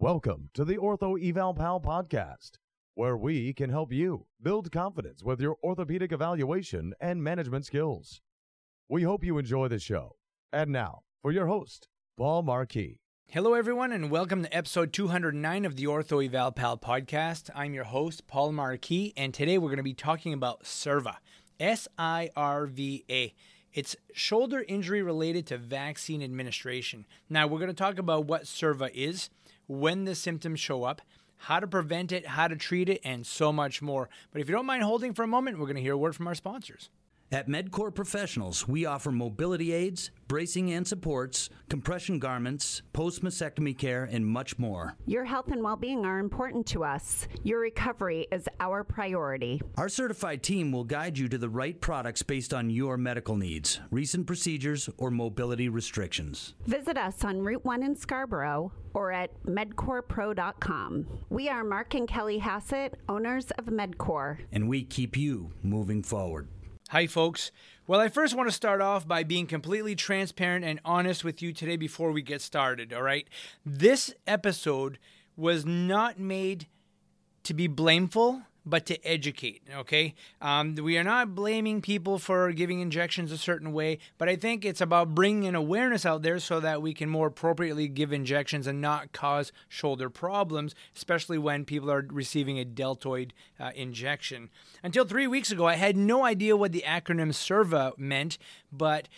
Welcome to the Ortho Eval Pal podcast, where we can help you build confidence with your orthopedic evaluation and management skills. We hope you enjoy the show. And now, for your host, Paul Marquis. Hello, everyone, and welcome to episode 209 of the Ortho Eval Pal podcast. I'm your host, Paul Marquis, and today we're going to be talking about SIRVA. S I R V A. It's shoulder injury related to vaccine administration. Now, we're going to talk about what SIRVA is, when the symptoms show up, how to prevent it, how to treat it, and so much more. But if you don't mind holding for a moment, we're going to hear a word from our sponsors. At MedCore Professionals, we offer mobility aids, bracing and supports, compression garments, post mastectomy care, and much more. Your health and well being are important to us. Your recovery is our priority. Our certified team will guide you to the right products based on your medical needs, recent procedures, or mobility restrictions. Visit us on Route 1 in Scarborough or at medcorepro.com. We are Mark and Kelly Hassett, owners of MedCore. And we keep you moving forward. Hi, folks. Well, I first want to start off by being completely transparent and honest with you today before we get started, all right? This episode was not made to be blameful but to educate. Okay, um, we are not blaming people for giving injections a certain way, but I think it's about bringing an awareness out there so that we can more appropriately give injections and not cause shoulder problems, especially when people are receiving a deltoid uh, injection. Until three weeks ago, I had no idea what the acronym SIRVA meant, but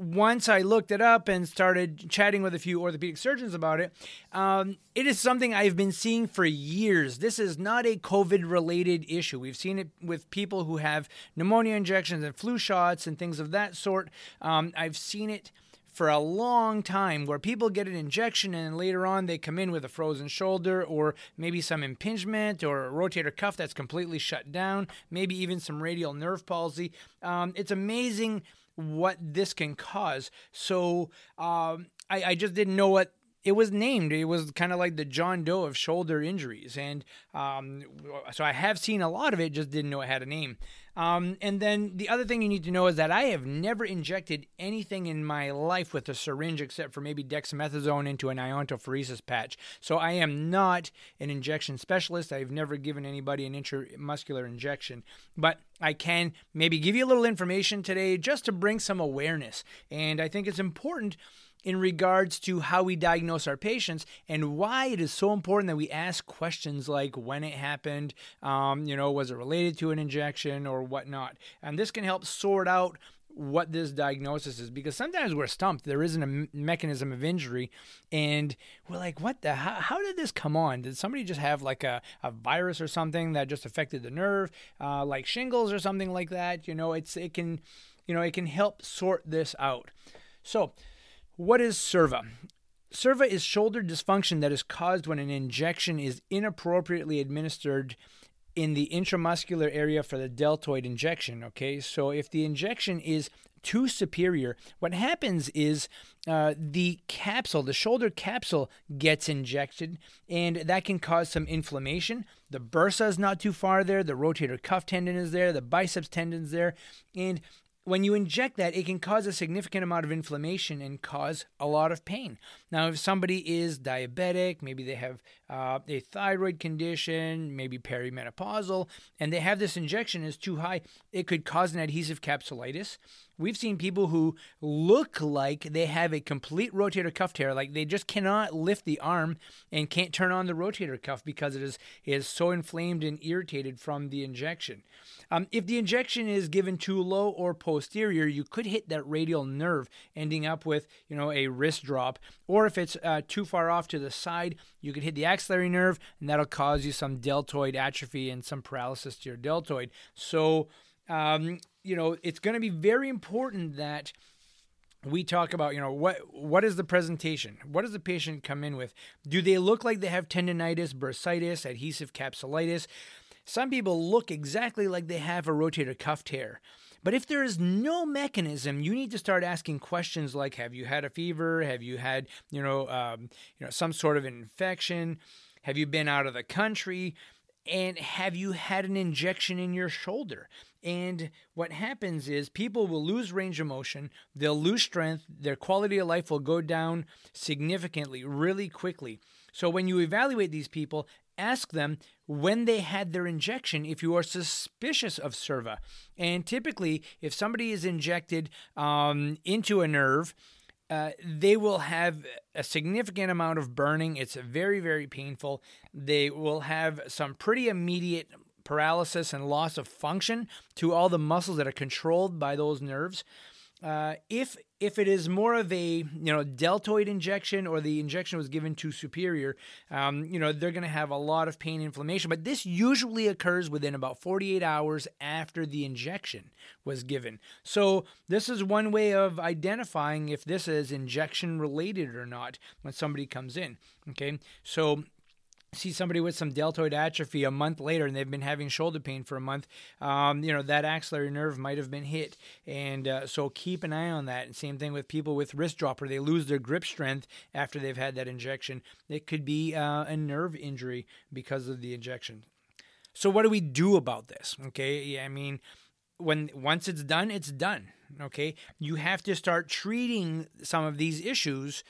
once I looked it up and started chatting with a few orthopedic surgeons about it, um, it is something I've been seeing for years. This is not a COVID related issue. We've seen it with people who have pneumonia injections and flu shots and things of that sort. Um, I've seen it for a long time where people get an injection and later on they come in with a frozen shoulder or maybe some impingement or a rotator cuff that's completely shut down, maybe even some radial nerve palsy. Um, it's amazing what this can cause. So um, I, I just didn't know what it was named. It was kind of like the John Doe of shoulder injuries, and um, so I have seen a lot of it. Just didn't know it had a name. Um, and then the other thing you need to know is that I have never injected anything in my life with a syringe except for maybe dexamethasone into an iontophoresis patch. So I am not an injection specialist. I've never given anybody an intramuscular injection, but I can maybe give you a little information today just to bring some awareness. And I think it's important in regards to how we diagnose our patients and why it is so important that we ask questions like when it happened, um, you know, was it related to an injection or whatnot. And this can help sort out what this diagnosis is because sometimes we're stumped. There isn't a mechanism of injury, and we're like, what the? How, how did this come on? Did somebody just have like a, a virus or something that just affected the nerve, uh, like shingles or something like that? You know, it's it can, you know, it can help sort this out. So, what is SIRVA? SIRVA is shoulder dysfunction that is caused when an injection is inappropriately administered in the intramuscular area for the deltoid injection. Okay, so if the injection is too superior, what happens is uh, the capsule, the shoulder capsule, gets injected, and that can cause some inflammation. The bursa is not too far there, the rotator cuff tendon is there, the biceps tendon is there, and when you inject that, it can cause a significant amount of inflammation and cause a lot of pain. Now, if somebody is diabetic, maybe they have uh, a thyroid condition, maybe perimenopausal, and they have this injection is too high, it could cause an adhesive capsulitis. We've seen people who look like they have a complete rotator cuff tear, like they just cannot lift the arm and can't turn on the rotator cuff because it is, is so inflamed and irritated from the injection. Um, if the injection is given too low or posterior, you could hit that radial nerve, ending up with you know a wrist drop. Or if it's uh, too far off to the side, you could hit the axillary nerve, and that'll cause you some deltoid atrophy and some paralysis to your deltoid. So um, you know it's going to be very important that we talk about you know what what is the presentation what does the patient come in with do they look like they have tendonitis bursitis adhesive capsulitis some people look exactly like they have a rotator cuff tear. But if there is no mechanism, you need to start asking questions like Have you had a fever? Have you had, you know, um, you know, some sort of infection? Have you been out of the country? And have you had an injection in your shoulder? And what happens is people will lose range of motion, they'll lose strength, their quality of life will go down significantly, really quickly. So when you evaluate these people, ask them when they had their injection if you are suspicious of SIRVA. And typically, if somebody is injected um, into a nerve, uh, they will have a significant amount of burning. It's very, very painful. They will have some pretty immediate paralysis and loss of function to all the muscles that are controlled by those nerves. Uh, if if it is more of a you know deltoid injection or the injection was given too superior, um, you know they're going to have a lot of pain inflammation. But this usually occurs within about 48 hours after the injection was given. So this is one way of identifying if this is injection related or not when somebody comes in. Okay, so see somebody with some deltoid atrophy a month later and they've been having shoulder pain for a month, um, you know, that axillary nerve might have been hit. And uh, so keep an eye on that. And same thing with people with wrist drop where they lose their grip strength after they've had that injection. It could be uh, a nerve injury because of the injection. So what do we do about this? Okay, I mean, when once it's done, it's done. Okay, you have to start treating some of these issues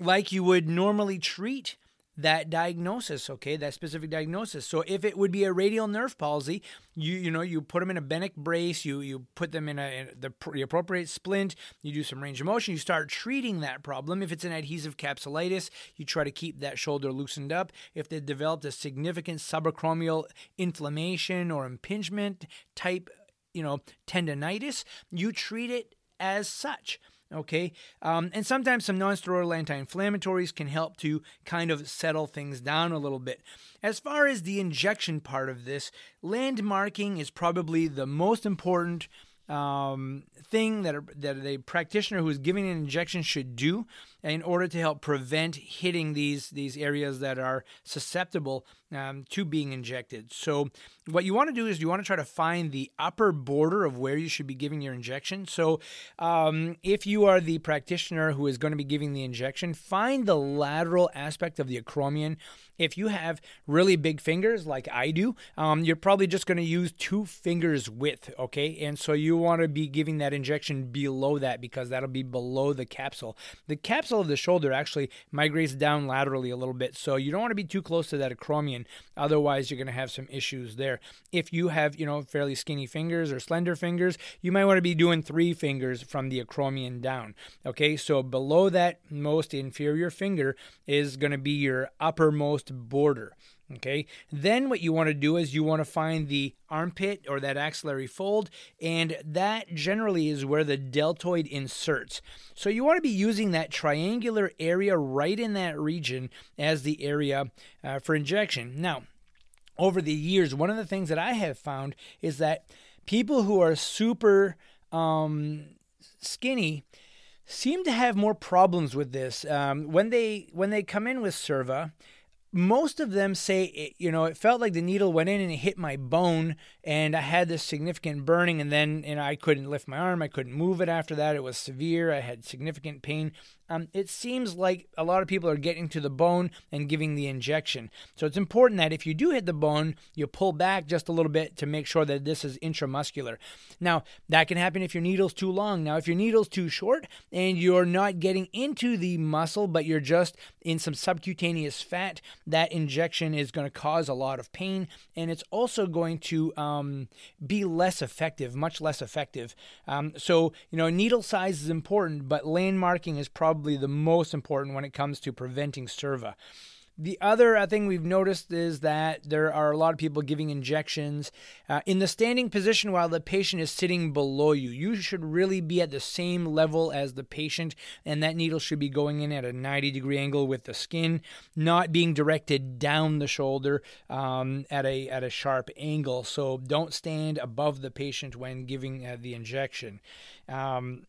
like you would normally treat that diagnosis okay? That specific diagnosis. So if it would be a radial nerve palsy you you know you put them in a Bennick brace you you put them in a in the, the appropriate splint you do some range of motion you start treating that problem. If it's an adhesive capsulitis you try to keep that shoulder loosened up. If they developed a significant subacromial inflammation or impingement type you know tendonitis you treat it as such Okay, um, and sometimes some nonsteroidal anti-inflammatories can help to kind of settle things down a little bit. As far as the injection part of this, landmarking is probably the most important um, thing that a, that a practitioner who is giving an injection should do in order to help prevent hitting these these areas that are susceptible um, to being injected. So, what you want to do is you want to try to find the upper border of where you should be giving your injection. So, um, if you are the practitioner who is going to be giving the injection, find the lateral aspect of the acromion. If you have really big fingers like I do, um, you're probably just going to use two fingers width, okay? And so you want to be giving that injection below that because that'll be below the capsule. The capsule of the shoulder actually migrates down laterally a little bit, so you don't want to be too close to that acromion Otherwise, you're going to have some issues there. If you have, you know, fairly skinny fingers or slender fingers, you might want to be doing three fingers from the acromion down. Okay, so below that most inferior finger is going to be your uppermost border. Okay, then what you want to do is you want to find the armpit or that axillary fold, and that generally is where the deltoid inserts. So you want to be using that triangular area right in that region as the area uh, for injection. Now, over the years, one of the things that I have found is that people who are super um, skinny seem to have more problems with this um, when they when they come in with SIRVA most of them say, it, you know, it felt like the needle went in and it hit my bone, and I had this significant burning, and then know, I couldn't lift my arm, I couldn't move it after that. It was severe. I had significant pain. Um, it seems like a lot of people are getting to the bone and giving the injection. So it's important that if you do hit the bone, you pull back just a little bit to make sure that this is intramuscular. Now, that can happen if your needle's too long. Now, if your needle's too short and you're not getting into the muscle, but you're just in some subcutaneous fat, that injection is going to cause a lot of pain and it's also going to um, be less effective, much less effective. Um, so, you know, needle size is important, but landmarking is probably probably the most important when it comes to preventing SIRVA. The other thing we've noticed is that there are a lot of people giving injections uh, in the standing position while the patient is sitting below you. You should really be at the same level as the patient, and that needle should be going in at a 90 degree angle with the skin, not being directed down the shoulder um, at a at a sharp angle. So don't stand above the patient when giving uh, the injection. Um,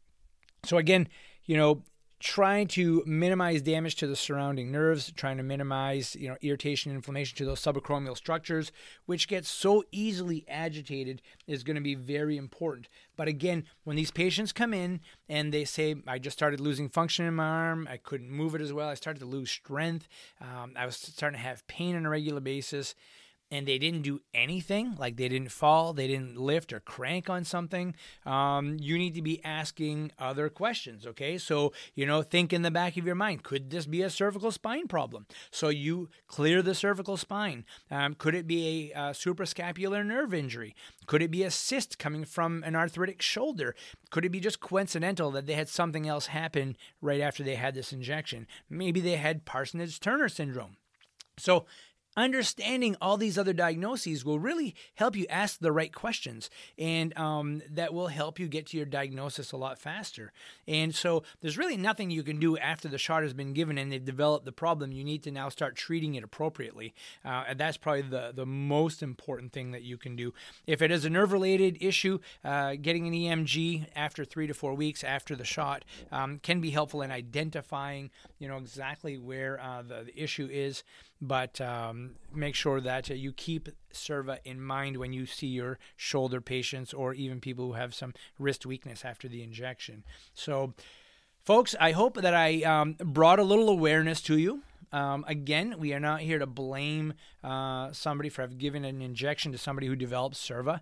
so again, you know, trying to minimize damage to the surrounding nerves, trying to minimize, you know, irritation and inflammation to those subacromial structures, which gets so easily agitated is going to be very important. But again, when these patients come in and they say, I just started losing function in my arm, I couldn't move it as well, I started to lose strength, um, I was starting to have pain on a regular basis, and they didn't do anything, like they didn't fall, they didn't lift or crank on something, um, you need to be asking other questions. Okay. So, you know, think in the back of your mind could this be a cervical spine problem? So you clear the cervical spine. Um, could it be a, a suprascapular nerve injury? Could it be a cyst coming from an arthritic shoulder? Could it be just coincidental that they had something else happen right after they had this injection? Maybe they had Parsonage Turner syndrome. So, understanding all these other diagnoses will really help you ask the right questions and um, that will help you get to your diagnosis a lot faster. And so there's really nothing you can do after the shot has been given and they've developed the problem. You need to now start treating it appropriately. Uh, and that's probably the, the most important thing that you can do. If it is a nerve related issue uh, getting an emg after three to four weeks after the shot um, can be helpful in identifying you know exactly where uh, the, the issue is. But um, make sure that uh, you keep SIRVA in mind when you see your shoulder patients or even people who have some wrist weakness after the injection. So, folks, I hope that I um, brought a little awareness to you. Um, again, we are not here to blame uh, somebody for having given an injection to somebody who develops SIRVA.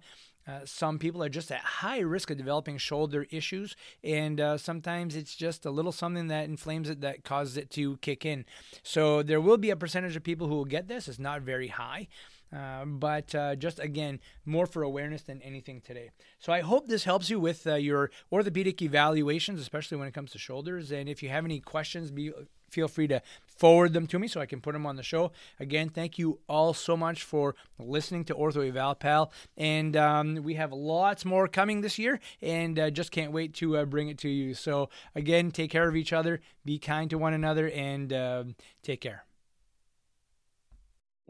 Uh, some people are just at high risk of developing shoulder issues, and uh, sometimes it's just a little something that inflames it that causes it to kick in. So there will be a percentage of people who will get this. It's not very high. Uh, but uh, just again, more for awareness than anything today. So I hope this helps you with uh, your orthopedic evaluations, especially when it comes to shoulders. And if you have any questions, be feel free to forward them to me so I can put them on the show. Again, thank you all so much for listening to Ortho Eval Pal. And um, we have lots more coming this year and uh, just can't wait to uh, bring it to you. So, again, take care of each other, be kind to one another, and uh, take care.